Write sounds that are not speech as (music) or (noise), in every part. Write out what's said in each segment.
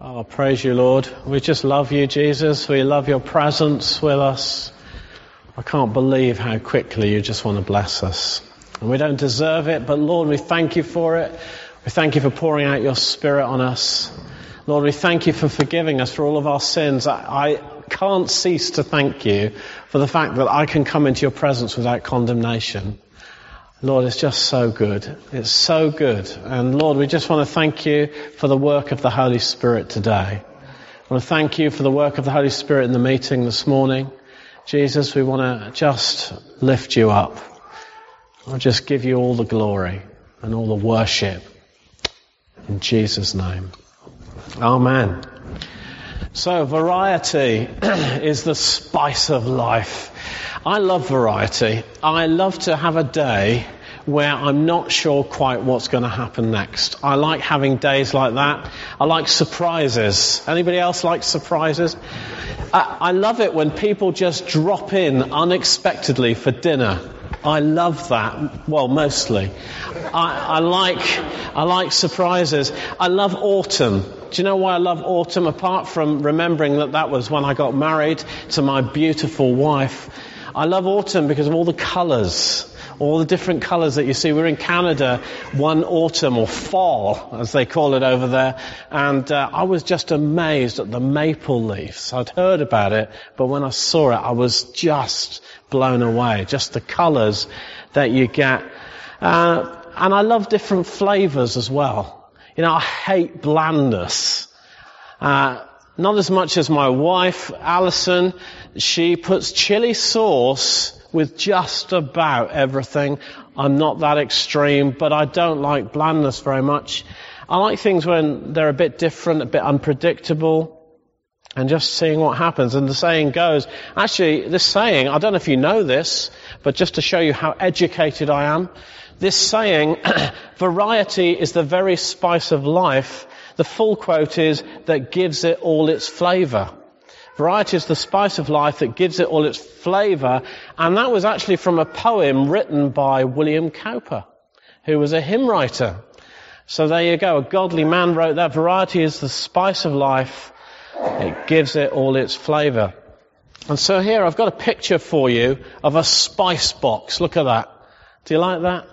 Oh, praise you, Lord. We just love you, Jesus. We love your presence with us. I can't believe how quickly you just want to bless us. And we don't deserve it, but Lord, we thank you for it. We thank you for pouring out your Spirit on us. Lord, we thank you for forgiving us for all of our sins. I, I can't cease to thank you for the fact that I can come into your presence without condemnation. Lord, it's just so good. It's so good. And Lord, we just want to thank you for the work of the Holy Spirit today. I want to thank you for the work of the Holy Spirit in the meeting this morning. Jesus, we want to just lift you up. I'll just give you all the glory and all the worship. In Jesus' name. Amen. So variety (clears throat) is the spice of life. I love variety. I love to have a day where I'm not sure quite what's going to happen next. I like having days like that. I like surprises. Anybody else like surprises? I, I love it when people just drop in unexpectedly for dinner. I love that. Well, mostly. I, I, like, I like surprises. I love autumn. Do you know why I love autumn? Apart from remembering that that was when I got married to my beautiful wife. I love autumn because of all the colours all the different colours that you see. We're in Canada one autumn or fall, as they call it over there, and uh, I was just amazed at the maple leaves. I'd heard about it, but when I saw it, I was just blown away. Just the colours that you get. Uh, and I love different flavours as well. You know, I hate blandness. Uh, not as much as my wife, Alison. She puts chili sauce with just about everything. I'm not that extreme, but I don't like blandness very much. I like things when they're a bit different, a bit unpredictable, and just seeing what happens. And the saying goes, actually, this saying, I don't know if you know this, but just to show you how educated I am, this saying, (clears throat) variety is the very spice of life, the full quote is, that gives it all its flavour. Variety is the spice of life that gives it all its flavour. And that was actually from a poem written by William Cowper, who was a hymn writer. So there you go. A godly man wrote that. Variety is the spice of life. It gives it all its flavour. And so here I've got a picture for you of a spice box. Look at that. Do you like that?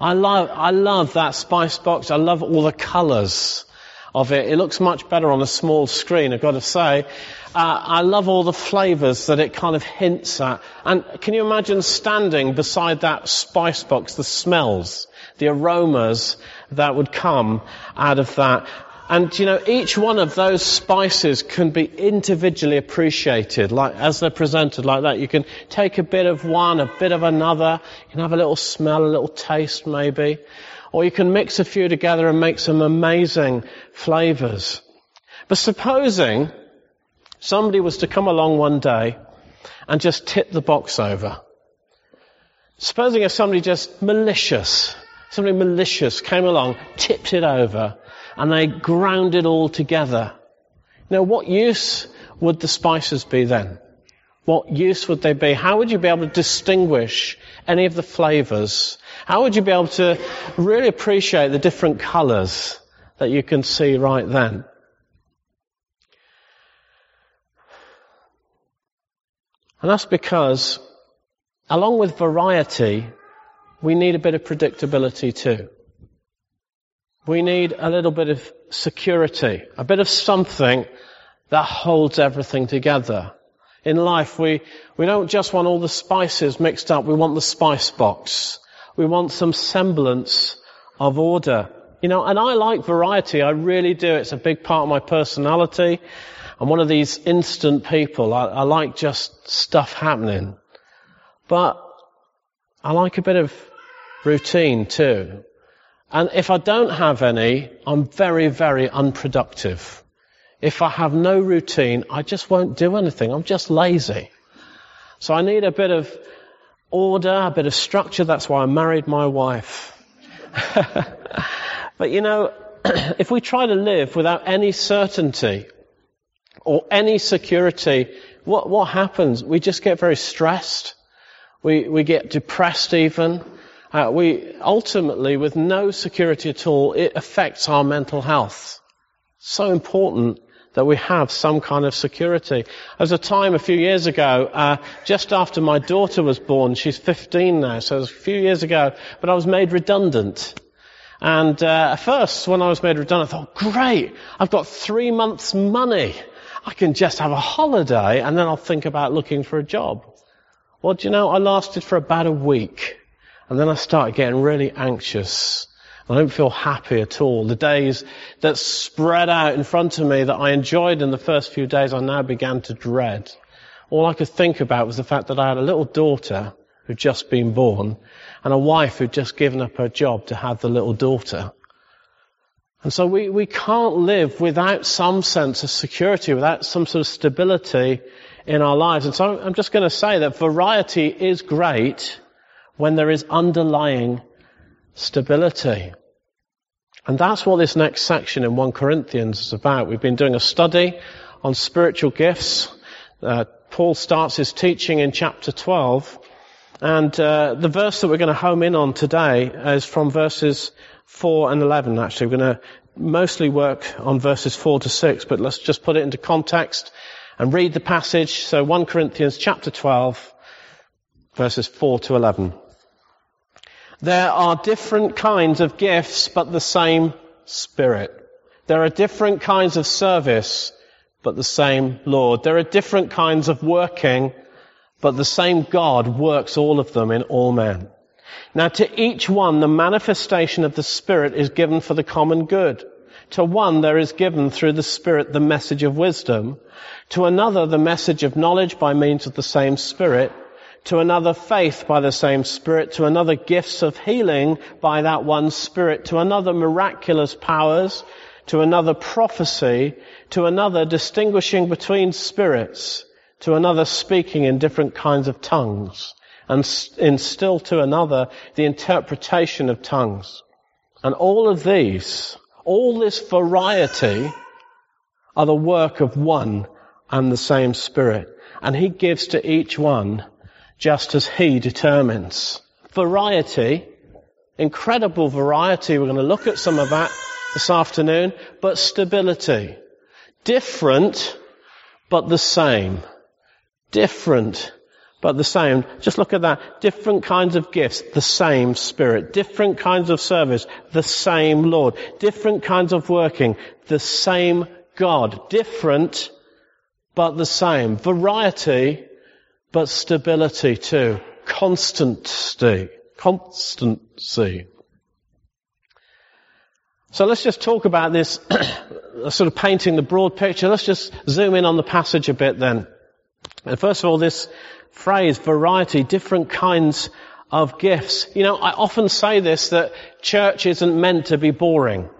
I love, I love that spice box. I love all the colours of it. It looks much better on a small screen, I've got to say. Uh, I love all the flavours that it kind of hints at. And can you imagine standing beside that spice box, the smells, the aromas that would come out of that? And you know, each one of those spices can be individually appreciated, like as they're presented like that. You can take a bit of one, a bit of another. You can have a little smell, a little taste maybe. Or you can mix a few together and make some amazing flavors. But supposing somebody was to come along one day and just tip the box over. Supposing if somebody just malicious, somebody malicious came along, tipped it over, and they ground it all together. Now, what use would the spices be then? What use would they be? How would you be able to distinguish any of the flavors? How would you be able to really appreciate the different colors that you can see right then? And that's because, along with variety, we need a bit of predictability too. We need a little bit of security, a bit of something that holds everything together. In life, we, we don't just want all the spices mixed up, we want the spice box. We want some semblance of order. You know, and I like variety, I really do. It's a big part of my personality. I'm one of these instant people. I, I like just stuff happening. But I like a bit of routine too. And if I don't have any, I'm very, very unproductive. If I have no routine, I just won't do anything. I'm just lazy. So I need a bit of order, a bit of structure. That's why I married my wife. (laughs) but you know, (clears throat) if we try to live without any certainty or any security, what, what happens? We just get very stressed. We, we get depressed even. Uh, we ultimately, with no security at all, it affects our mental health. So important that we have some kind of security. There was a time a few years ago, uh, just after my daughter was born, she's 15 now, so it was a few years ago, but I was made redundant. And uh, at first, when I was made redundant, I thought, great, I've got three months' money. I can just have a holiday, and then I'll think about looking for a job. Well, do you know, I lasted for about a week, and then I started getting really anxious. I don't feel happy at all. The days that spread out in front of me that I enjoyed in the first few days, I now began to dread. All I could think about was the fact that I had a little daughter who'd just been born and a wife who'd just given up her job to have the little daughter. And so we, we can't live without some sense of security, without some sort of stability in our lives. And so I'm just going to say that variety is great when there is underlying stability. And that's what this next section in 1 Corinthians is about. We've been doing a study on spiritual gifts. Uh, Paul starts his teaching in chapter 12 and uh, the verse that we're going to home in on today is from verses 4 and 11, actually. We're going to mostly work on verses 4 to 6, but let's just put it into context and read the passage. So 1 Corinthians chapter 12, verses 4 to 11. There are different kinds of gifts, but the same Spirit. There are different kinds of service, but the same Lord. There are different kinds of working, but the same God works all of them in all men. Now to each one the manifestation of the Spirit is given for the common good. To one there is given through the Spirit the message of wisdom. To another the message of knowledge by means of the same Spirit. To another faith by the same Spirit. To another gifts of healing by that one Spirit. To another miraculous powers. To another prophecy. To another distinguishing between spirits to another speaking in different kinds of tongues, and in still to another the interpretation of tongues. And all of these, all this variety, are the work of one and the same Spirit. And He gives to each one just as He determines. Variety, incredible variety. We're going to look at some of that this afternoon, but stability. Different, but the same. Different, but the same. Just look at that. Different kinds of gifts, the same Spirit. Different kinds of service, the same Lord. Different kinds of working, the same God. Different, but the same. Variety, but stability too. Constancy. Constancy. So let's just talk about this, (clears throat) sort of painting the broad picture. Let's just zoom in on the passage a bit then. And first of all, this phrase, variety, different kinds of gifts. You know, I often say this, that church isn't meant to be boring.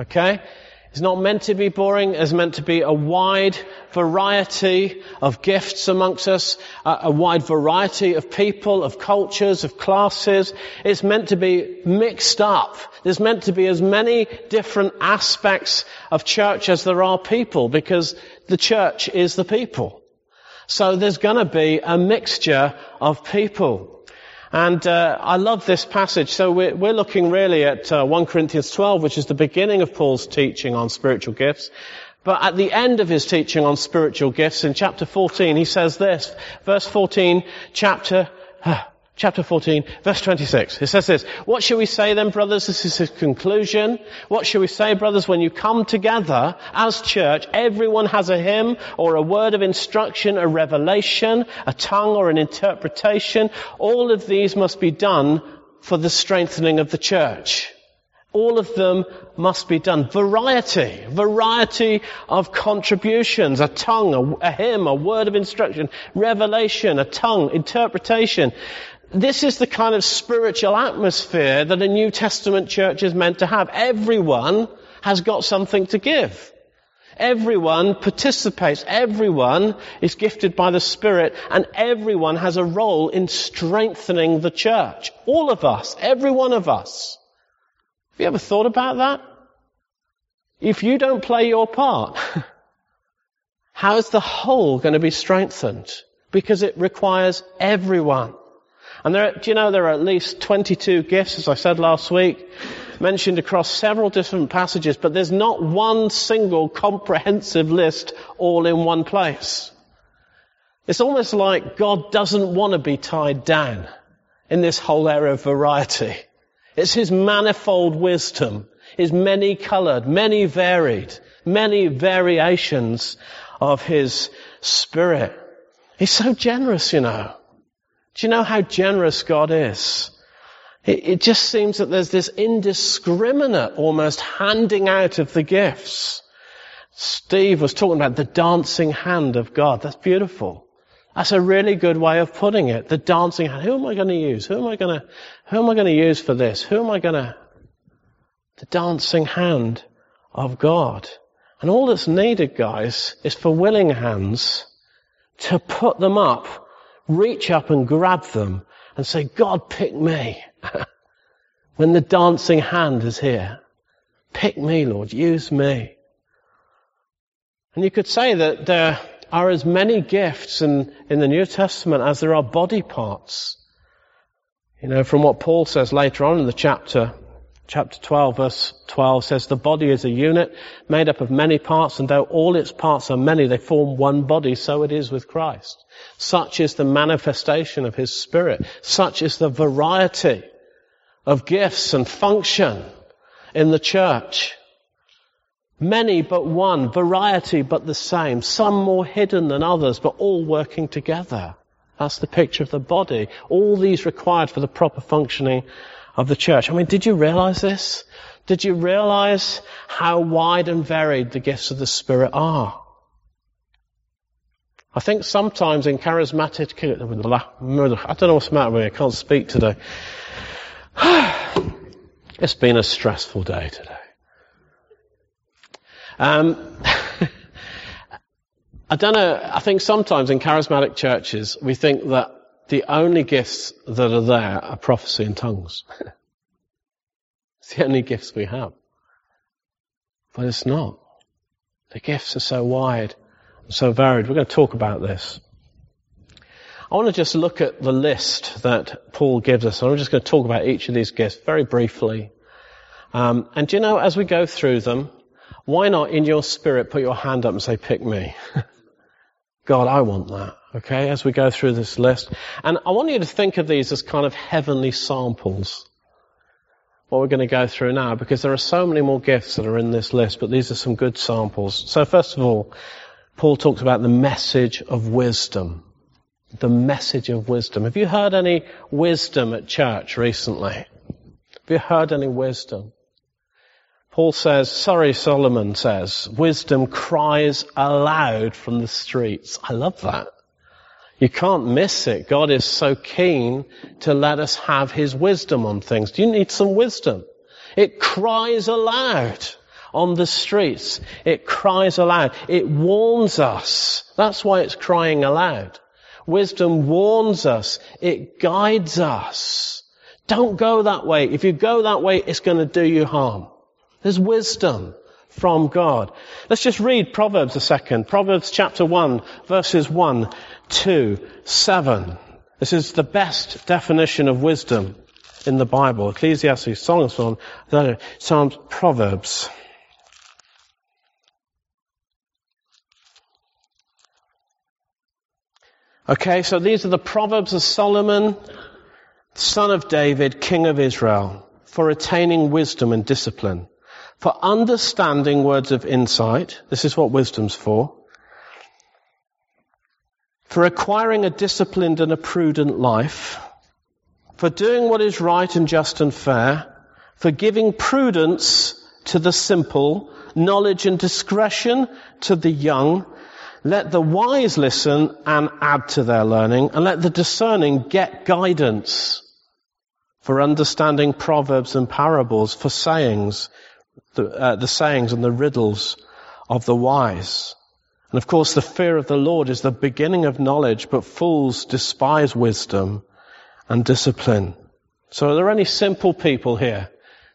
Okay? It's not meant to be boring. It's meant to be a wide variety of gifts amongst us, a, wide variety of people, of cultures, of classes. It's meant to be mixed up. There's meant to be as many different aspects of church as there are people because the church is the people. So there's going to be a mixture of people. And uh, I love this passage. So we're, we're looking really at uh, 1 Corinthians 12, which is the beginning of Paul's teaching on spiritual gifts. But at the end of his teaching on spiritual gifts, in chapter 14, he says this, verse 14, chapter, chapter 14, verse 26. It says this, What shall we say then, brothers? This is his conclusion. What shall we say, brothers, when you come together as church, everyone has a hymn or a word of instruction, a revelation, a tongue or an interpretation. All of these must be done for the strengthening of the church. All of them must be done. Variety, variety of contributions, a tongue, a, a hymn, a word of instruction, revelation, a tongue, interpretation. This is the kind of spiritual atmosphere that a New Testament church is meant to have. Everyone has got something to give. Everyone participates. Everyone is gifted by the Spirit and everyone has a role in strengthening the church. All of us. Every one of us. Have you ever thought about that? If you don't play your part, (laughs) how is the whole going to be strengthened? Because it requires everyone. And there, do you know there are at least 22 gifts, as I said last week? mentioned across several different passages, but there's not one single comprehensive list all in one place. It's almost like God doesn't want to be tied down in this whole area of variety. It's His manifold wisdom, His many colored, many varied, many variations of His Spirit. He's so generous, you know. Do you know how generous God is? It, it just seems that there's this indiscriminate almost handing out of the gifts. Steve was talking about the dancing hand of God. That's beautiful. That's a really good way of putting it. The dancing hand. Who am I going to use? Who am I going to, who am I going to use for this? Who am I going to, the dancing hand of God. And all that's needed, guys, is for willing hands to put them up, reach up and grab them and say, God, pick me. (laughs) when the dancing hand is here, pick me, Lord, use me. And you could say that there are as many gifts in, in the New Testament as there are body parts. You know, from what Paul says later on in the chapter, chapter 12 verse 12 says, the body is a unit made up of many parts, and though all its parts are many, they form one body, so it is with Christ. Such is the manifestation of His Spirit. Such is the variety of gifts and function in the church. Many but one, variety but the same, some more hidden than others, but all working together. That's the picture of the body. All these required for the proper functioning of the church. I mean, did you realize this? Did you realize how wide and varied the gifts of the Spirit are? I think sometimes in charismatic, I don't know what's the matter with me, I can't speak today. (sighs) it's been a stressful day today. Um, (laughs) I don't know, I think sometimes in charismatic churches we think that the only gifts that are there are prophecy and tongues. (laughs) it's the only gifts we have. But it's not. The gifts are so wide and so varied. We're going to talk about this. I want to just look at the list that Paul gives us. I'm just going to talk about each of these gifts very briefly. Um, and you know, as we go through them, why not in your spirit put your hand up and say, pick me? (laughs) God, I want that. Okay, as we go through this list. And I want you to think of these as kind of heavenly samples. What we're going to go through now, because there are so many more gifts that are in this list, but these are some good samples. So first of all, Paul talks about the message of wisdom. The message of wisdom. Have you heard any wisdom at church recently? Have you heard any wisdom? Paul says, sorry, Solomon says, wisdom cries aloud from the streets. I love that. You can't miss it. God is so keen to let us have His wisdom on things. Do you need some wisdom? It cries aloud on the streets. It cries aloud. It warns us. That's why it's crying aloud. Wisdom warns us. It guides us. Don't go that way. If you go that way, it's going to do you harm. There's wisdom from God. Let's just read Proverbs a second. Proverbs chapter 1, verses 1, 2, 7. This is the best definition of wisdom in the Bible. Ecclesiastes, Song of Solomon, Psalms, Proverbs. Okay, so these are the Proverbs of Solomon, son of David, king of Israel, for attaining wisdom and discipline for understanding words of insight. This is what wisdom's for. For acquiring a disciplined and a prudent life. For doing what is right and just and fair. For giving prudence to the simple, knowledge and discretion to the young. Let the wise listen and add to their learning, and let the discerning get guidance for understanding proverbs and parables, for sayings, the, uh, the sayings and the riddles of the wise. And of course, the fear of the Lord is the beginning of knowledge, but fools despise wisdom and discipline. So are there any simple people here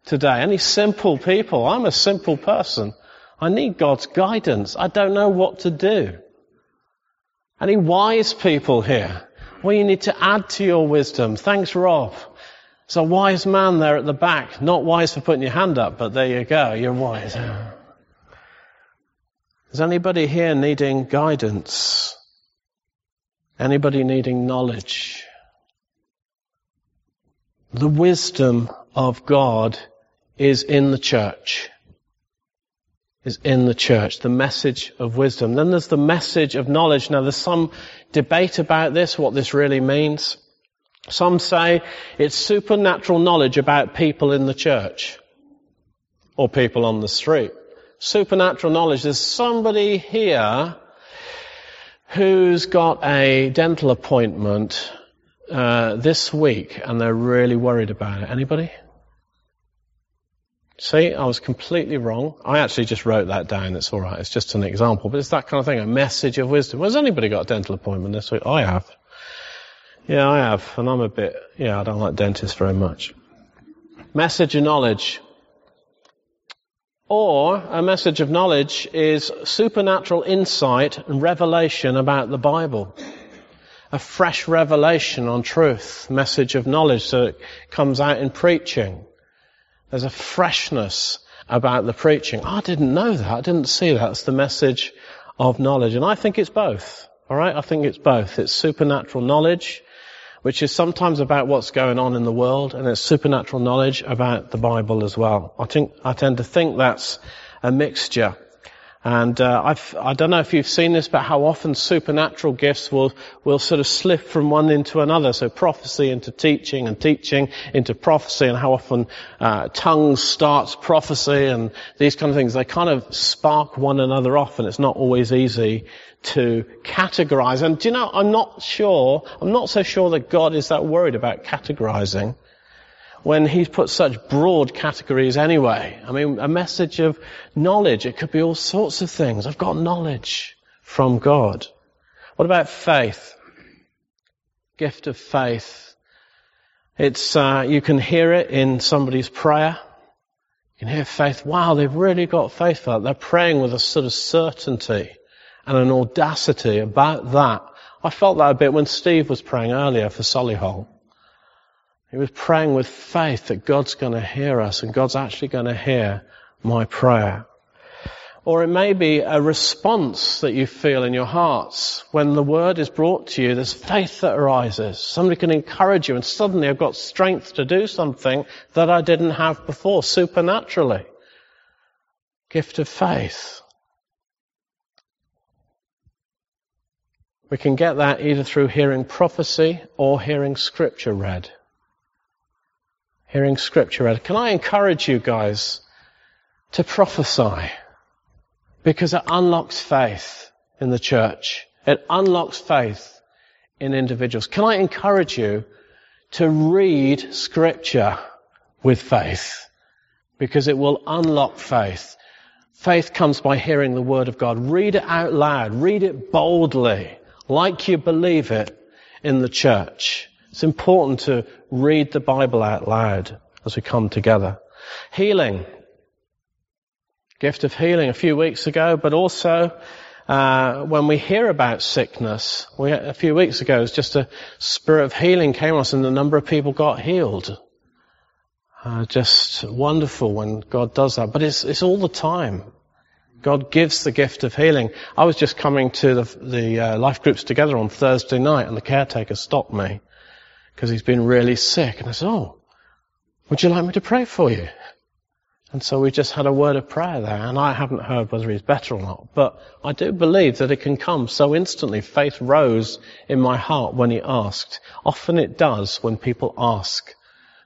today? Any simple people? I'm a simple person. I need God's guidance. I don't know what to do. Any wise people here? Well, you need to add to your wisdom. Thanks, Rob. There's a wise man there at the back. Not wise for putting your hand up, but there you go. You're wise. Is anybody here needing guidance? Anybody needing knowledge? The wisdom of God is in the church. Is in the church. The message of wisdom. Then there's the message of knowledge. Now there's some debate about this, what this really means. Some say it's supernatural knowledge about people in the church. Or people on the street supernatural knowledge. There's somebody here who's got a dental appointment uh, this week and they're really worried about it. Anybody? See, I was completely wrong. I actually just wrote that down. It's alright. It's just an example. But it's that kind of thing. A message of wisdom. Has anybody got a dental appointment this week? I have. Yeah, I have. And I'm a bit, yeah, I don't like dentists very much. Message of knowledge. Or a message of knowledge is supernatural insight and revelation about the Bible. A fresh revelation on truth, message of knowledge that comes out in preaching. There's a freshness about the preaching. I didn't know that. I didn't see that. That's the message of knowledge. And I think it's both. Alright? I think it's both. It's supernatural knowledge which is sometimes about what's going on in the world, and it's supernatural knowledge about the Bible as well. I think I tend to think that's a mixture. And uh, I've, I don't know if you've seen this, but how often supernatural gifts will will sort of slip from one into another. So prophecy into teaching, and teaching into prophecy, and how often uh, tongues starts prophecy, and these kind of things. They kind of spark one another off, and it's not always easy to categorize. And do you know, I'm not sure. I'm not so sure that God is that worried about categorizing when he's put such broad categories anyway. I mean, a message of knowledge, it could be all sorts of things. I've got knowledge from God. What about faith? Gift of faith. It's, uh, you can hear it in somebody's prayer. You can hear faith. Wow, they've really got faith for that. They're praying with a sort of certainty and an audacity about that. I felt that a bit when Steve was praying earlier for Solihull. He was praying with faith that God's going to hear us and God's actually going to hear my prayer. Or it may be a response that you feel in your hearts. When the word is brought to you, there's faith that arises. Somebody can encourage you and suddenly I've got strength to do something that I didn't have before, supernaturally. Gift of faith. We can get that either through hearing prophecy or hearing scripture read hearing scripture read. Can I encourage you guys to prophesy? Because it unlocks faith in the church. It unlocks faith in individuals. Can I encourage you to read scripture with faith? Because it will unlock faith. Faith comes by hearing the word of God. Read it out loud. Read it boldly, like you believe it in the church. It's important to read the Bible out loud as we come together. Healing. Gift of healing a few weeks ago, but also uh, when we hear about sickness, we, a few weeks ago, just a spirit of healing came on us and a number of people got healed. Uh, just wonderful when God does that. But it's, it's all the time. God gives the gift of healing. I was just coming to the, the uh, life groups together on Thursday night and the caretaker stopped me because he's been really sick. And I said, oh, would you like me to pray for you? And so we just had a word of prayer there, and I haven't heard whether he's better or not. But I do believe that it can come so instantly. Faith rose in my heart when he asked. Often it does when people ask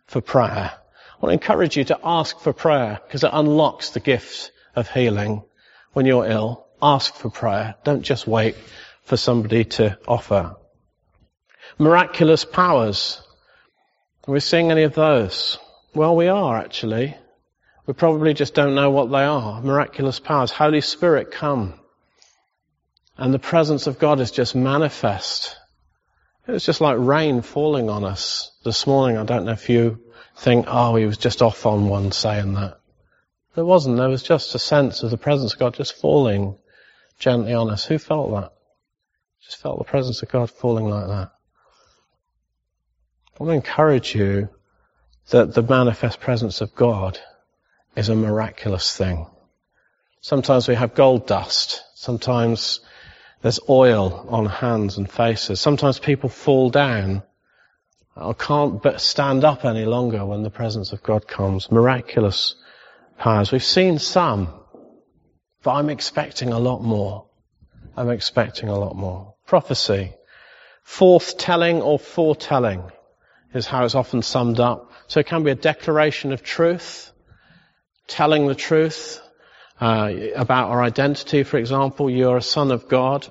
for prayer. I want to encourage you to ask for prayer because it unlocks the gift of healing. When you're ill, ask for prayer. Don't just wait for somebody to offer miraculous powers. Are we seeing any of those? Well, we are actually. We probably just don't know what they are. Miraculous powers. Holy Spirit come. And the presence of God is just manifest. It was just like rain falling on us this morning. I don't know if you think, oh, he was just off on one saying that. There wasn't. There was just a sense of the presence of God just falling gently on us. Who felt that? Just felt the presence of God falling like that. I want to encourage you that the manifest presence of God is a miraculous thing. Sometimes we have gold dust. Sometimes there's oil on hands and faces. Sometimes people fall down or can't but stand up any longer when the presence of God comes. Miraculous powers. We've seen some, but I'm expecting a lot more. I'm expecting a lot more. Prophecy. Forth telling or foretelling is how it's often summed up. So it can be a declaration of truth, telling the truth uh, about our identity, for example. You're a son of God.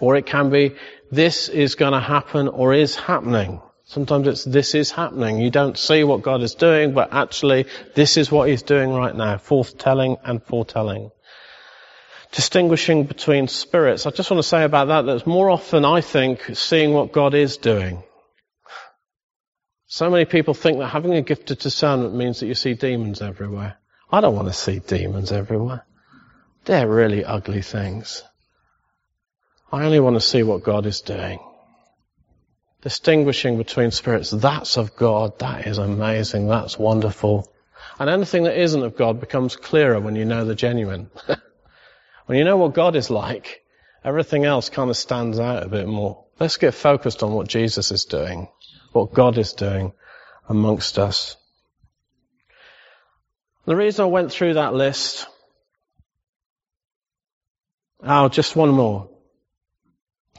Or it can be, this is going to happen or is happening. Sometimes it's, this is happening. You don't see what God is doing, but actually, this is what He's doing right now. Forthtelling and foretelling distinguishing between spirits. I just want to say about that that more often, I think, seeing what God is doing. So many people think that having a gift of discernment means that you see demons everywhere. I don't want to see demons everywhere. They're really ugly things. I only want to see what God is doing. Distinguishing between spirits, that's of God, that is amazing, that's wonderful. And anything that isn't of God becomes clearer when you know the genuine. (laughs) When you know what God is like, everything else kind of stands out a bit more. Let's get focused on what Jesus is doing, what God is doing amongst us. The reason I went through that list, oh, just one more.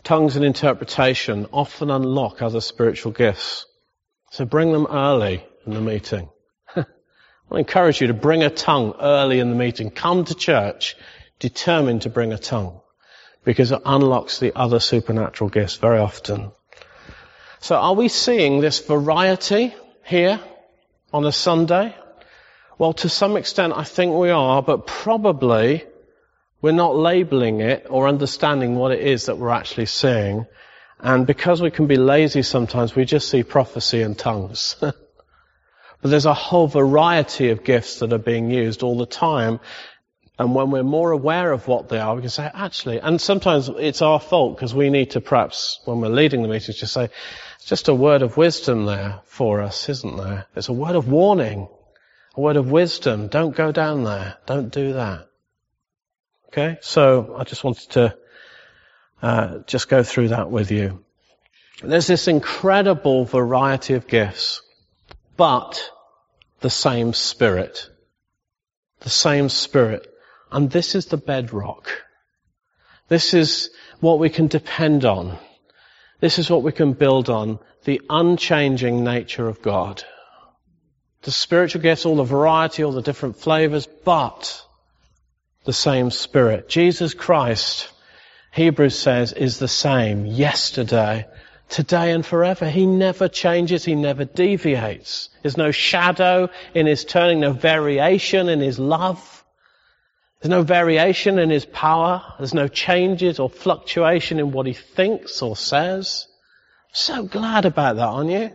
Tongues and interpretation often unlock other spiritual gifts. So bring them early in the meeting. (laughs) I encourage you to bring a tongue early in the meeting. Come to church determined to bring a tongue because it unlocks the other supernatural gifts very often. So are we seeing this variety here on a Sunday? Well, to some extent I think we are, but probably we're not labeling it or understanding what it is that we're actually seeing. And because we can be lazy sometimes, we just see prophecy and tongues. (laughs) but there's a whole variety of gifts that are being used all the time. And when we're more aware of what they are, we can say, actually, and sometimes it's our fault because we need to perhaps, when we're leading the meetings, just say, it's just a word of wisdom there for us, isn't there? It's a word of warning, a word of wisdom. Don't go down there. Don't do that. Okay? So I just wanted to uh, just go through that with you. There's this incredible variety of gifts, but the same Spirit. The same Spirit. And this is the bedrock. This is what we can depend on. This is what we can build on. The unchanging nature of God. The spiritual gifts, all the variety, all the different flavors, but the same Spirit. Jesus Christ, Hebrews says, is the same yesterday, today and forever. He never changes. He never deviates. There's no shadow in His turning, no variation in His love. There's no variation in his power. There's no changes or fluctuation in what he thinks or says. so glad about that, aren't you?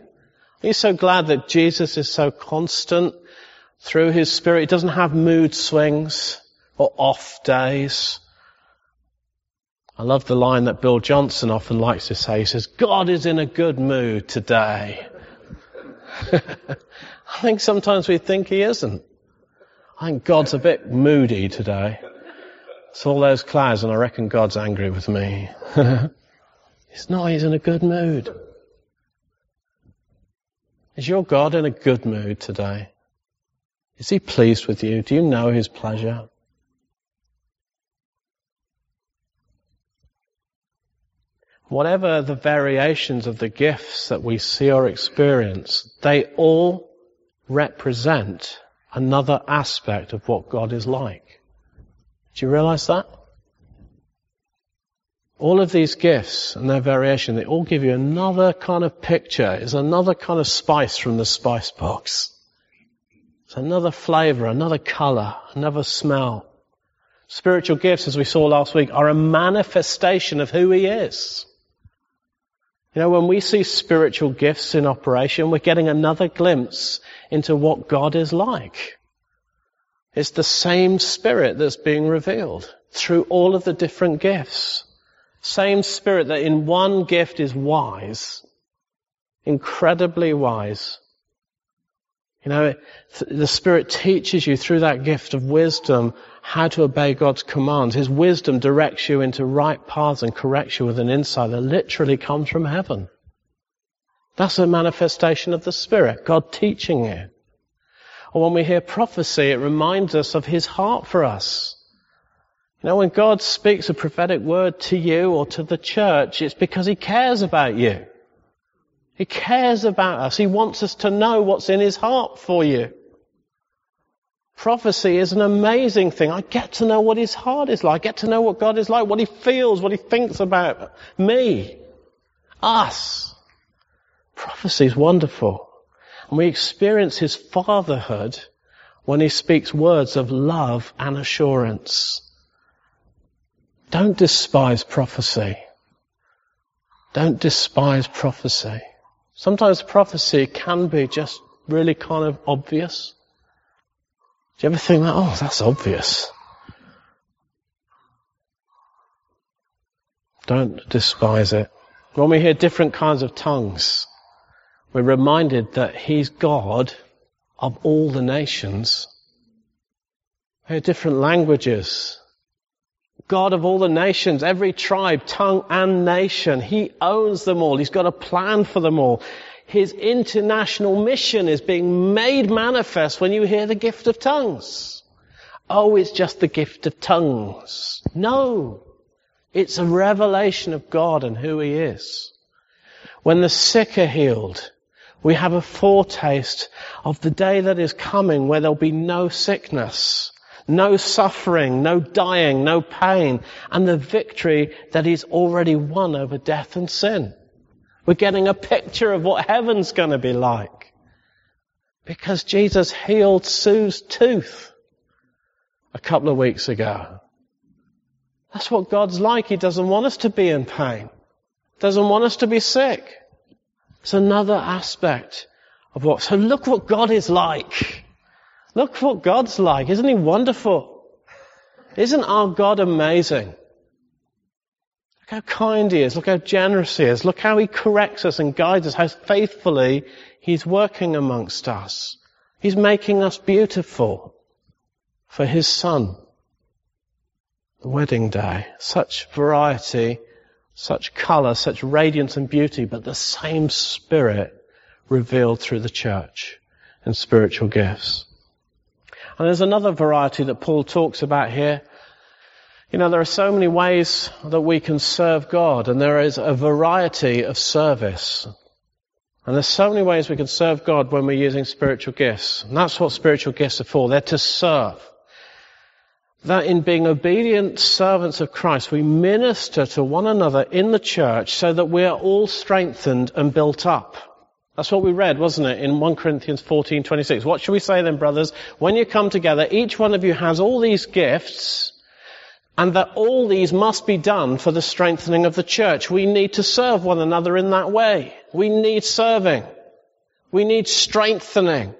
Are you so glad that Jesus is so constant through his spirit? He doesn't have mood swings or off days. I love the line that Bill Johnson often likes to say. He says, God is in a good mood today. (laughs) I think sometimes we think he isn't. I think God's a bit moody today. It's all those clouds and I reckon God's angry with me. (laughs) he's not, he's in a good mood. Is your God in a good mood today? Is he pleased with you? Do you know his pleasure? Whatever the variations of the gifts that we see or experience, they all represent another aspect of what God is like. Do you realize that? All of these gifts and their variation, they all give you another kind of picture. It's another kind of spice from the spice box. It's another flavor, another color, another smell. Spiritual gifts, as we saw last week, are a manifestation of who He is. You know, when we see spiritual gifts in operation, we're getting another glimpse into what God is like. It's the same Spirit that's being revealed through all of the different gifts. Same Spirit that in one gift is wise, incredibly wise, You know, the Spirit teaches you through that gift of wisdom how to obey God's commands. His wisdom directs you into right paths and corrects you with an insight that literally comes from heaven. That's a manifestation of the Spirit, God teaching you. Or when we hear prophecy, it reminds us of His heart for us. You know, when God speaks a prophetic word to you or to the church, it's because He cares about you. He cares about us. He wants us to know what's in His heart for you. Prophecy is an amazing thing. I get to know what His heart is like. I get to know what God is like, what He feels, what He thinks about me, us. Prophecy is wonderful. And we experience His fatherhood when He speaks words of love and assurance. Don't despise prophecy. Don't despise prophecy. Sometimes prophecy can be just really kind of obvious. Do you ever think that, oh, that's obvious? Don't despise it. When we hear different kinds of tongues, we're reminded that He's God of all the nations. We hear different languages. God of all the nations, every tribe, tongue and nation. He owns them all. He's got a plan for them all. His international mission is being made manifest when you hear the gift of tongues. Oh, it's just the gift of tongues. No. It's a revelation of God and who He is. When the sick are healed, we have a foretaste of the day that is coming where there'll be no sickness no suffering, no dying, no pain, and the victory that He's already won over death and sin. We're getting a picture of what heaven's going to be like. Because Jesus healed Sue's tooth a couple of weeks ago. That's what God's like. He doesn't want us to be in pain. Doesn't want us to be sick. It's another aspect of what, so look what God is like. Look what God's like. Isn't He wonderful? Isn't our God amazing? Look how kind He is. Look how generous He is. Look how He corrects us and guides us. How faithfully He's working amongst us. He's making us beautiful for His Son. The wedding day. Such variety, such colour, such radiance and beauty, but the same Spirit revealed through the church and spiritual gifts. And there's another variety that Paul talks about here. You know, there are so many ways that we can serve God, and there is a variety of service. And there's so many ways we can serve God when we're using spiritual gifts. And that's what spiritual gifts are for. They're to serve. That in being obedient servants of Christ, we minister to one another in the church so that we are all strengthened and built up. That's what we read, wasn't it, in 1 Corinthians 14, 26. What should we say then, brothers? When you come together, each one of you has all these gifts, and that all these must be done for the strengthening of the church. We need to serve one another in that way. We need serving. We need strengthening.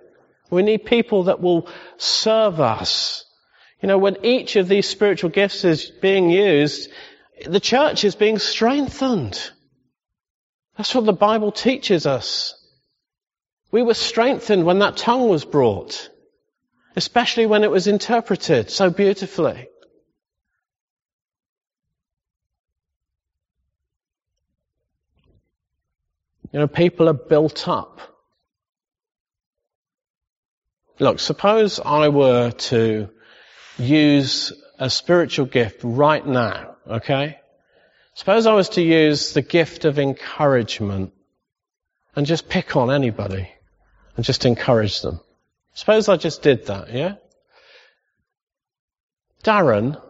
We need people that will serve us. You know, when each of these spiritual gifts is being used, the church is being strengthened. That's what the Bible teaches us. We were strengthened when that tongue was brought, especially when it was interpreted so beautifully. You know, people are built up. Look, suppose I were to use a spiritual gift right now, okay? Suppose I was to use the gift of encouragement and just pick on anybody and just encourage them. Suppose I just did that, yeah? Darren,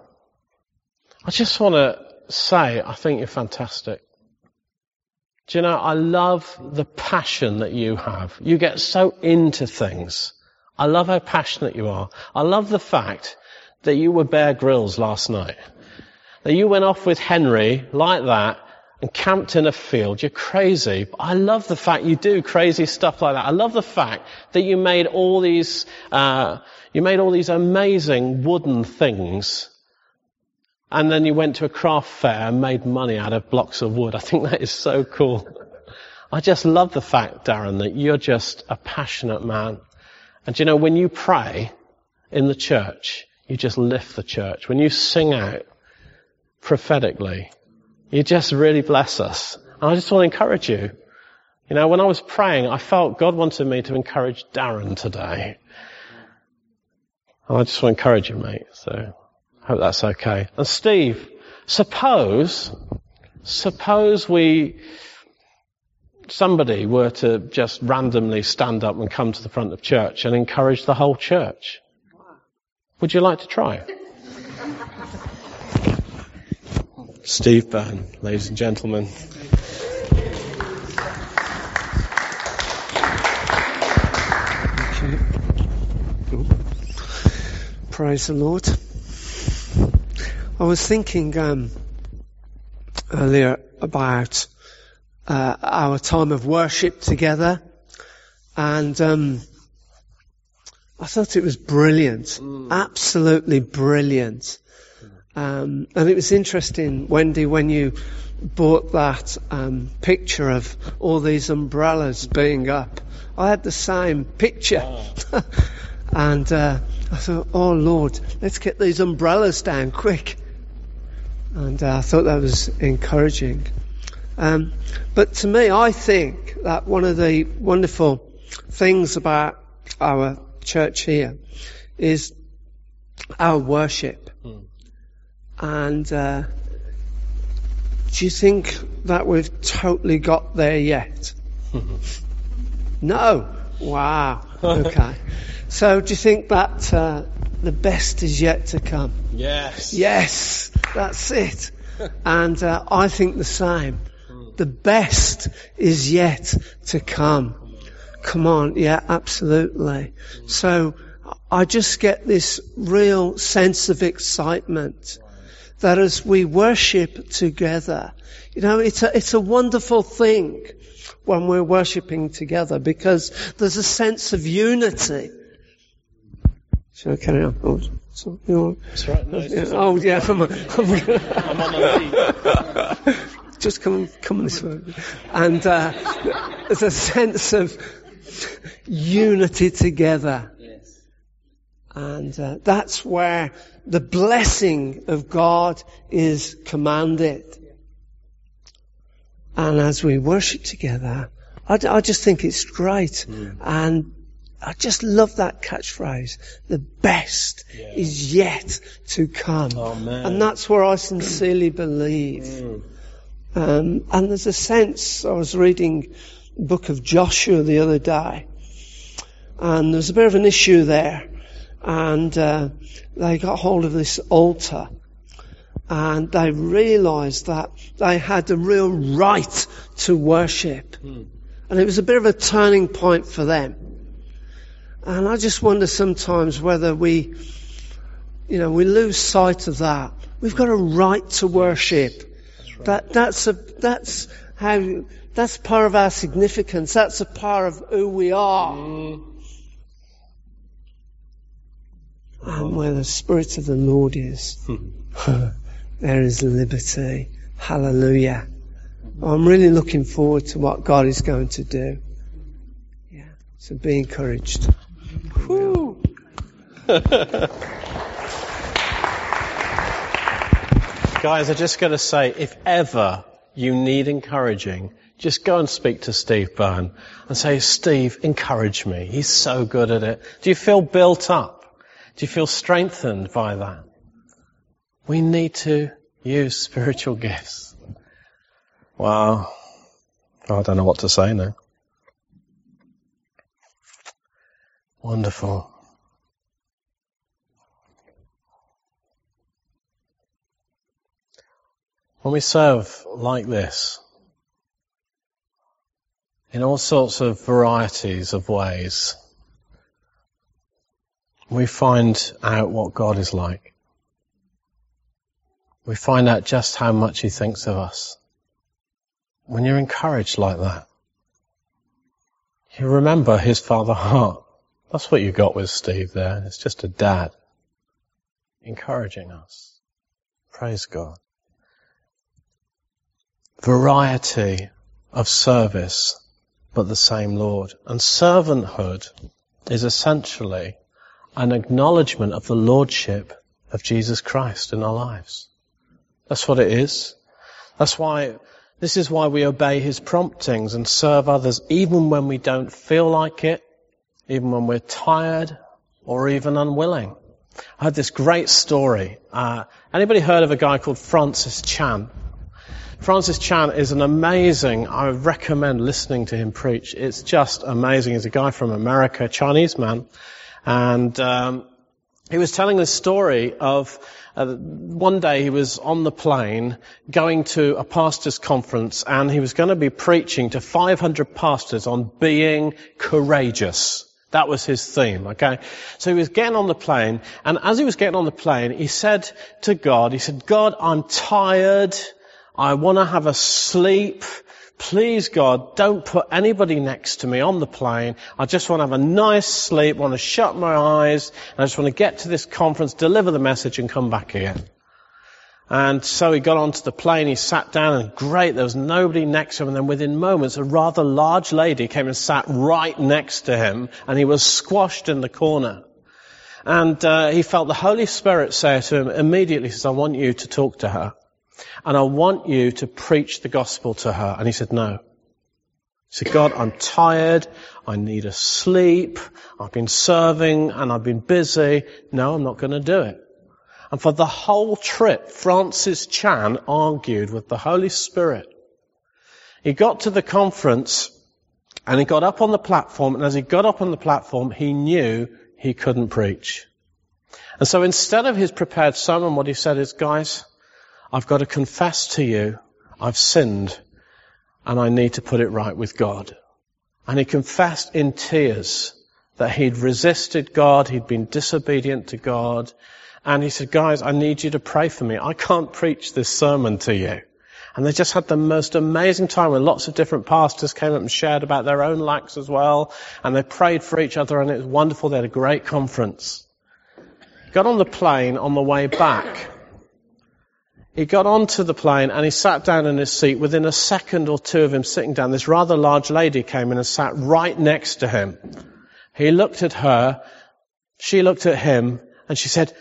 I just want to say I think you're fantastic. Do you know, I love the passion that you have. You get so into things. I love how passionate you are. I love the fact that you were Bear Grylls last night. That you went off with Henry like that and camped in a field. You're crazy. I love the fact you do crazy stuff like that. I love the fact that you made all these, uh, you made all these amazing wooden things and then you went to a craft fair and made money out of blocks of wood. I think that is so cool. I just love the fact, Darren, that you're just a passionate man And you know, when you pray in the church, you just lift the church. When you sing out prophetically, you just really bless us. And I just want to encourage you. You know, when I was praying, I felt God wanted me to encourage Darren today. And I just want to encourage you, mate. So, hope that's okay. And Steve, suppose, suppose we, somebody were to just randomly stand up and come to the front of church and encourage the whole church. Would you like to try it? Steve Byrne, ladies and gentlemen. Praise the Lord. I was thinking um, earlier about uh, our time of worship together, and um, I thought it was brilliant, mm. absolutely brilliant. Um, and it was interesting, Wendy, when you bought that um, picture of all these umbrellas being up. I had the same picture, oh. (laughs) and uh, I thought, "Oh Lord, let's get these umbrellas down quick." And uh, I thought that was encouraging. Um, but to me, I think that one of the wonderful things about our church here is our worship. Mm. And uh, do you think that we've totally got there yet? (laughs) no. Wow. (laughs) Okay. so do you think that uh, the best is yet to come? Yes. Yes. That's it. (laughs) and uh, I think the same. The best is yet to come. Come on, yeah, absolutely. So I just get this real sense of excitement that as we worship together, you know, it's a, it's a wonderful thing when we're worshipping together because there's a sense of unity. Shall I carry on? Oh, so, you know, That's right. No, yeah, oh, yeah. (laughs) I'm, I'm, (laughs) I'm on the Just come, come this way. And uh, there's a sense of unity together. Yes. And uh, that's where the blessing of God is commanded. And as we worship together, I, I just think it's great. Mm. And I just love that catchphrase. The best yeah. is yet to come. Oh, and that's where I sincerely believe. Mm. Um, and there's a sense, I was reading the book of Joshua the other day, and there was a bit of an issue there and uh, they got hold of this altar and they realized that they had the real right to worship. Mm. And it was a bit of a turning point for them. And I just wonder sometimes whether we, you know, we lose sight of that. We've got a right to worship. That's right. That, that's a, that's how, that's part of our significance. That's a part of who we are. Mm. And where the Spirit of the Lord is, (laughs) there is liberty. Hallelujah. I'm really looking forward to what God is going to do. Yeah. So be encouraged. Whew. (laughs) Guys, I just got to say, if ever you need encouraging, just go and speak to Steve Byrne and say, Steve, encourage me. He's so good at it. Do you feel built up? Do you feel strengthened by that? We need to use (laughs) spiritual gifts. Wow. I don't know what to say now. Wonderful. When we serve like this, in all sorts of varieties of ways, we find out what God is like. We find out just how much He thinks of us. When you're encouraged like that, you remember His Father (laughs) heart. That's what you got with Steve there. It's just a dad encouraging us. Praise God. Variety of service, but the same Lord. And servanthood is essentially an acknowledgement of the Lordship of Jesus Christ in our lives. That's what it is. That's why, this is why we obey His promptings and serve others even when we don't feel like it, even when we're tired or even unwilling. I heard this great story. Uh, anybody heard of a guy called Francis Chan? Francis Chan is an amazing, I recommend listening to him preach. It's just amazing. He's a guy from America, Chinese man. And um, he was telling this story of uh, one day he was on the plane going to a pastors conference and he was going to be preaching to 500 pastors on being courageous. That was his theme, okay? So he was getting on the plane, and as he was getting on the plane, he said to God, he said, God, I'm tired. I want to have a sleep. Please God, don't put anybody next to me on the plane. I just want to have a nice sleep, I want to shut my eyes, and I just want to get to this conference, deliver the message, and come back again. And so he got onto the plane, he sat down, and great, there was nobody next to him. And then within moments, a rather large lady came and sat right next to him, and he was squashed in the corner. And uh, he felt the Holy Spirit say to him immediately, he says, I want you to talk to her. And I want you to preach the gospel to her. And he said, no. He said, God, I'm tired. I need a sleep. I've been serving and I've been busy. No, I'm not going to do it. And for the whole trip, Francis Chan argued with the Holy Spirit. He got to the conference and he got up on the platform and as he got up on the platform, he knew he couldn't preach. And so instead of his prepared sermon, what he said is, guys, I've got to confess to you, I've sinned and I need to put it right with God. And he confessed in tears that he'd resisted God, he'd been disobedient to God, and he said, guys, I need you to pray for me. I can't preach this sermon to you. And they just had the most amazing time where lots of different pastors came up and shared about their own lacks as well. And they prayed for each other and it was wonderful. They had a great conference. Got on the plane on the way back. He got onto the plane and he sat down in his seat. Within a second or two of him sitting down, this rather large lady came in and sat right next to him. He looked at her. She looked at him and she said,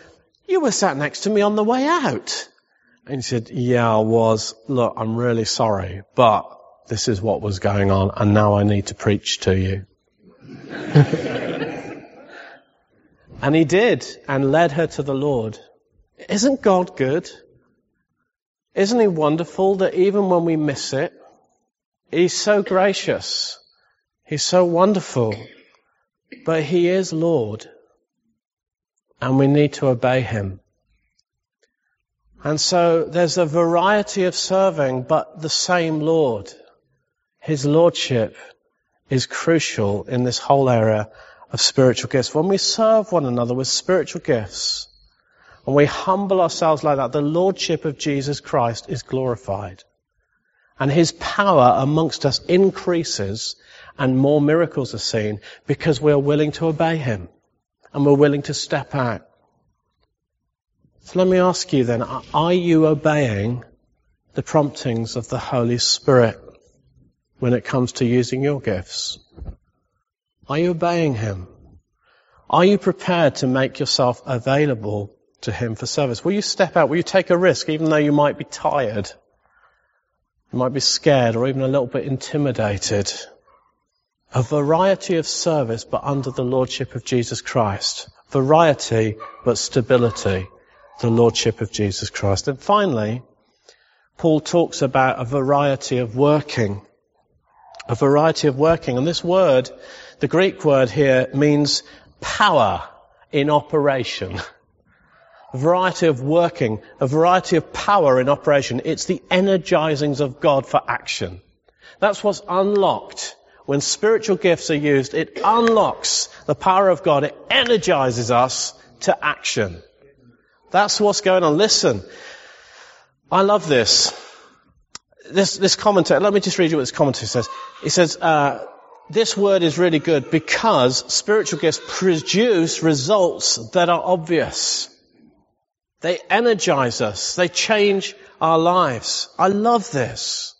you were sat next to me on the way out. And he said, yeah, I was. Look, I'm really sorry, but this is what was going on and now I need to preach to you. (laughs) and he did and led her to the Lord. Isn't God good? Isn't he wonderful that even when we miss it, he's so gracious. He's so wonderful. But he is Lord and we need to obey him. And so there's a variety of serving, but the same Lord. His Lordship is crucial in this whole area of spiritual gifts. When we serve one another with spiritual gifts, and we humble ourselves like that, the Lordship of Jesus Christ is glorified. And His power amongst us increases and more miracles are seen because we are willing to obey Him and we're willing to step out. So let me ask you then, are you obeying the promptings of the Holy Spirit when it comes to using your gifts? Are you obeying Him? Are you prepared to make yourself available to Him for service? Will you step out? Will you take a risk even though you might be tired? You might be scared or even a little bit intimidated. A variety of service, but under the Lordship of Jesus Christ. Variety, but stability. The Lordship of Jesus Christ. And finally, Paul talks about a variety of working. A variety of working. And this word, the Greek word here, means power in operation. A variety of working, a variety of power in operation. It's the energizings of God for action. That's what's unlocked when spiritual gifts are used, it unlocks the power of God. It energizes us to action. That's what's going on. Listen, I love this. This, this commentary, let me just read you what this commentary says. He says, uh, this word is really good because spiritual gifts produce results that are obvious. They energize us. They change our lives. I love this.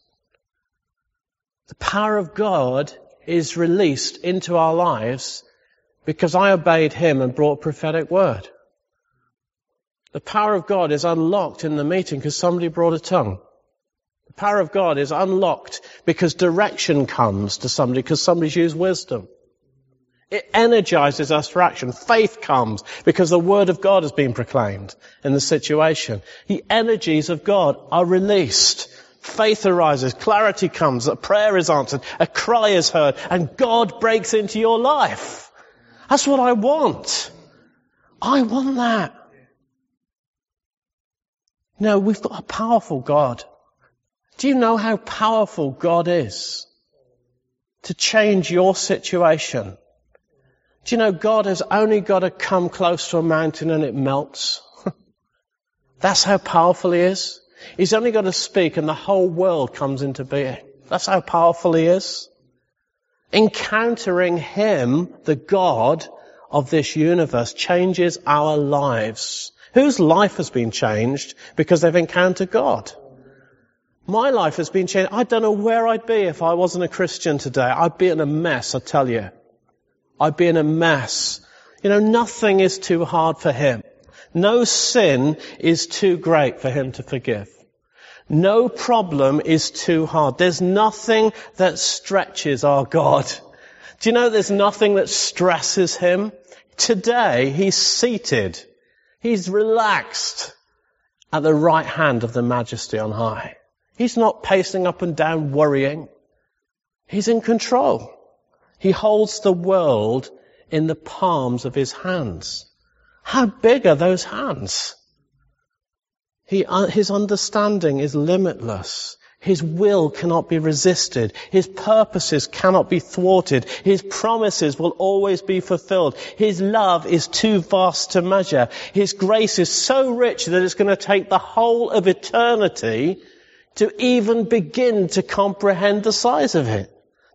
The power of God is released into our lives because I obeyed him and brought prophetic word. The power of God is unlocked in the meeting because somebody brought a tongue. The power of God is unlocked because direction comes to somebody because somebody's used wisdom. It energizes us for action. Faith comes because the word of God has been proclaimed in the situation. The energies of God are released. Faith arises, clarity comes, a prayer is answered, a cry is heard, and God breaks into your life. That's what I want. I want that. No, we've got a powerful God. Do you know how powerful God is to change your situation? Do you know God has only got to come close to a mountain and it melts? (laughs) That's how powerful He is. He's only got to speak and the whole world comes into being. That's how powerful He is. Encountering Him, the God of this universe, changes our lives. Whose life has been changed because they've encountered God? My life has been changed. I don't know where I'd be if I wasn't a Christian today. I'd be in a mess, I tell you. I'd be in a mess. You know, nothing is too hard for Him. No sin is too great for Him to forgive. No problem is too hard. There's nothing that stretches our God. Do you know there's nothing that stresses Him? Today, He's seated. He's relaxed at the right hand of the majesty on high. He's not pacing up and down worrying. He's in control. He holds the world in the palms of his hands. How big are those hands? He, uh, his understanding is limitless. His will cannot be resisted. His purposes cannot be thwarted. His promises will always be fulfilled. His love is too vast to measure. His grace is so rich that it's going to take the whole of eternity to even begin to comprehend the size of it.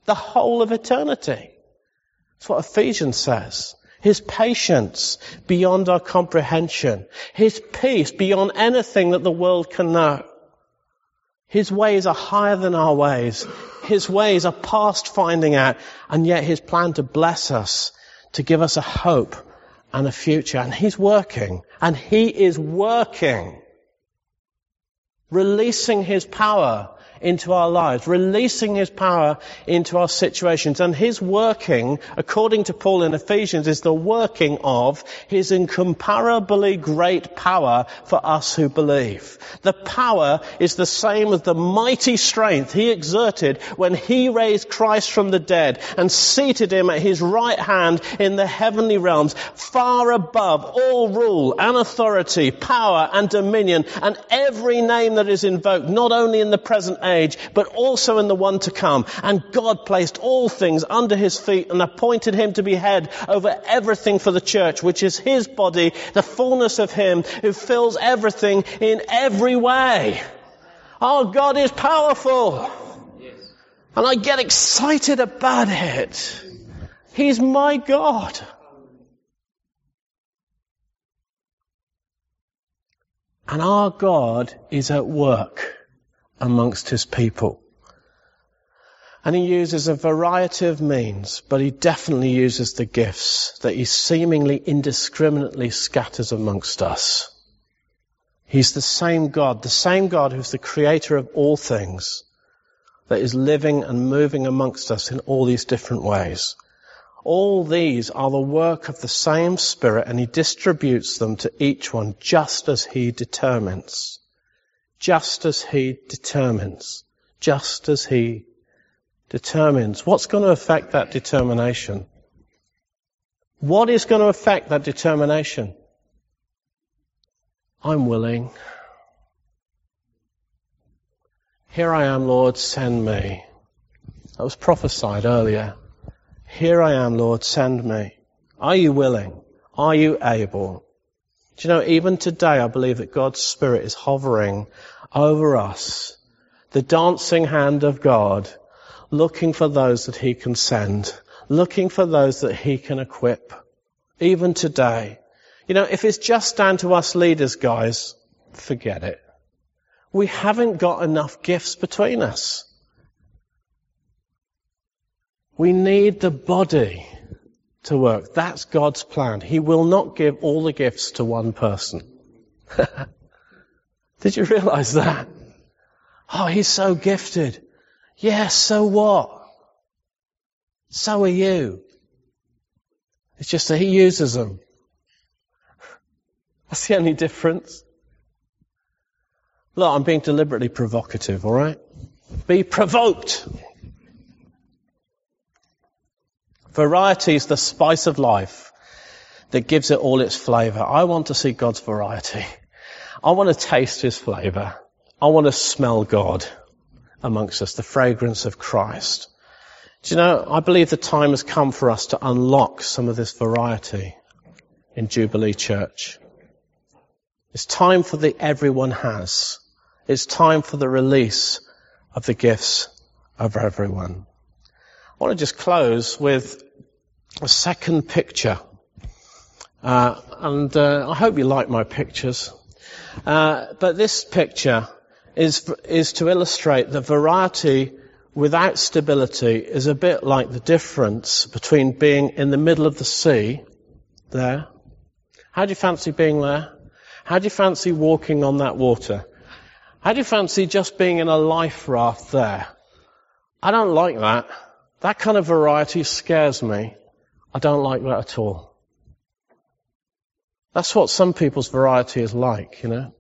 The whole of eternity. That's what Ephesians says. His patience beyond our comprehension. His peace beyond anything that the world can know. His ways are higher than our ways. His ways are past finding out, and yet His plan to bless us, to give us a hope and a future. And He's working. And He is working. Releasing His power into our lives, releasing His power into our situations. And His working, according to Paul in Ephesians, is the working of His incomparably great power for us who believe. The power is the same as the mighty strength He exerted when He raised Christ from the dead and seated Him at His right hand in the heavenly realms, far above all rule and authority, power and dominion, and every name that is invoked, not only in the present age, but also in the one to come. And God placed all things under his feet and appointed him to be head over everything for the church, which is his body, the fullness of him who fills everything in every way. Our God is powerful. And I get excited about it. He's my God. And our God is at work amongst his people. And he uses a variety of means, but he definitely uses the gifts that he seemingly indiscriminately scatters amongst us. He's the same God, the same God who's the creator of all things, that is living and moving amongst us in all these different ways. All these are the work of the same Spirit and He distributes them to each one just as He determines just as he determines. Just as he determines. What's going to affect that determination? What is going to affect that determination? I'm willing. Here I am, Lord, send me. That was prophesied earlier. Here I am, Lord, send me. Are you willing? Are you able? Do you know, even today I believe that God's Spirit is hovering over us, the dancing hand of God, looking for those that He can send, looking for those that He can equip. Even today. You know, if it's just down to us leaders, guys, forget it. We haven't got enough gifts between us. We need the body to work. That's God's plan. He will not give all the gifts to one person. (laughs) Did you realize that? Oh, he's so gifted. Yes, yeah, so what? So are you. It's just that he uses them. (laughs) That's the only difference. Look, I'm being deliberately provocative, alright? Be provoked. Variety is the spice of life that gives it all its flavour. I want to see God's variety. (laughs) I want to taste His flavour. I want to smell God amongst us, the fragrance of Christ. Do you know, I believe the time has come for us to unlock some of this variety in Jubilee Church. It's time for the everyone has. It's time for the release of the gifts of everyone. I want to just close with a second picture. Uh, and uh, I hope you like my pictures. Uh, but this picture is is to illustrate the variety without stability is a bit like the difference between being in the middle of the sea there. How do you fancy being there? How do you fancy walking on that water? How do you fancy just being in a life raft there? I don't like that. That kind of variety scares me. I don't like that at all. That's what some people's variety is like, you know.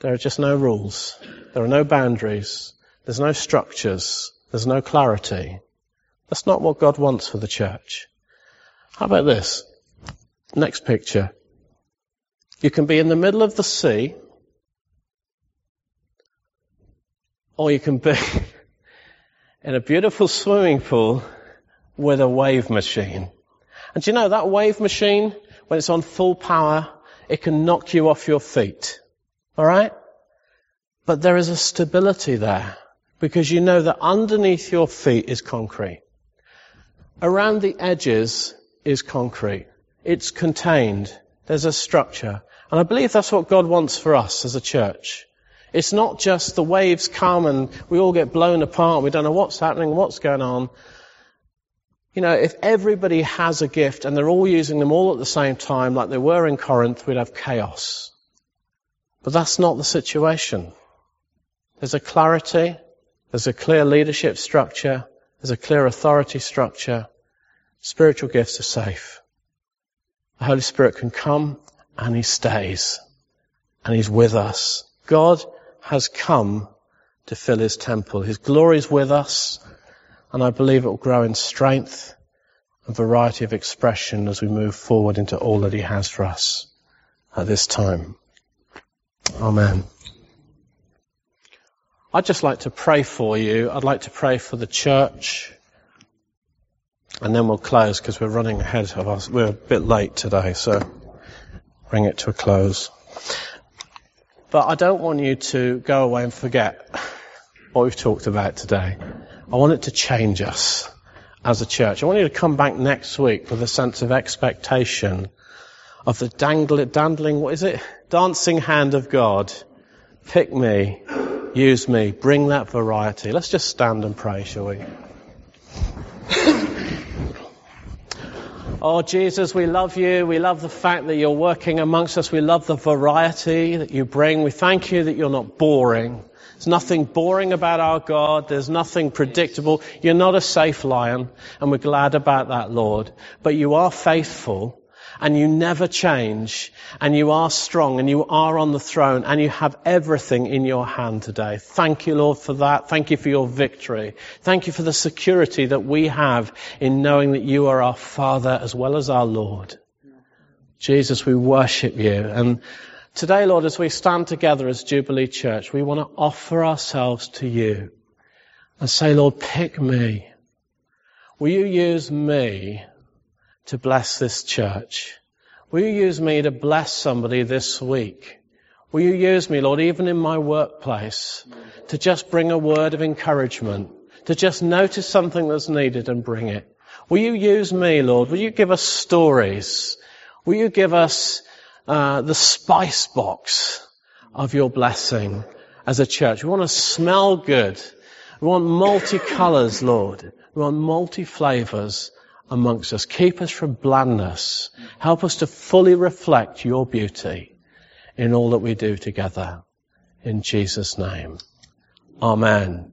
There are just no rules. There are no boundaries. There's no structures. There's no clarity. That's not what God wants for the church. How about this? Next picture. You can be in the middle of the sea, or you can be (laughs) in a beautiful swimming pool with a wave machine. And you know that wave machine, when it's on full power, it can knock you off your feet. Alright? But there is a stability there because you know that underneath your feet is concrete. Around the edges is concrete. It's contained. There's a structure. And I believe that's what God wants for us as a church. It's not just the waves come and we all get blown apart. We don't know what's happening, what's going on. You know, if everybody has a gift and they're all using them all at the same time, like they were in Corinth, we'd have chaos. But that's not the situation. There's a clarity, there's a clear leadership structure, there's a clear authority structure. Spiritual gifts are safe. The Holy Spirit can come and He stays. And He's with us. God has come to fill His temple. His glory is with us. And I believe it will grow in strength and variety of expression as we move forward into all that He has for us at this time. Amen. I'd just like to pray for you. I'd like to pray for the church. And then we'll close because we're running ahead of us. We're a bit late today, so bring it to a close. But I don't want you to go away and forget what we've talked about today. I want it to change us as a church. I want you to come back next week with a sense of expectation of the dangling, what is it? Dancing hand of God. Pick me Use me. Bring that variety. Let's just stand and pray, shall we? Oh, Jesus, we love you. We love the fact that you're working amongst us. We love the variety that you bring. We thank you that you're not boring. There's nothing boring about our God. There's nothing predictable. You're not a safe lion, and we're glad about that, Lord. But you are faithful, and you never change and you are strong and you are on the throne and you have everything in your hand today. Thank you, Lord, for that. Thank you for your victory. Thank you for the security that we have in knowing that you are our Father as well as our Lord. Jesus, we worship you. And today, Lord, as we stand together as Jubilee Church, we want to offer ourselves to you and say, Lord, pick me. Will you use me to bless this church? Will you use me to bless somebody this week? Will you use me, Lord, even in my workplace, to just bring a word of encouragement, to just notice something that's needed and bring it? Will you use me, Lord? Will you give us stories? Will you give us uh, the spice box of your blessing as a church? We want to smell good. We want multi colors, Lord. We want multi flavors amongst us. Keep us from blandness. Help us to fully reflect your beauty in all that we do together. In Jesus' name. Amen.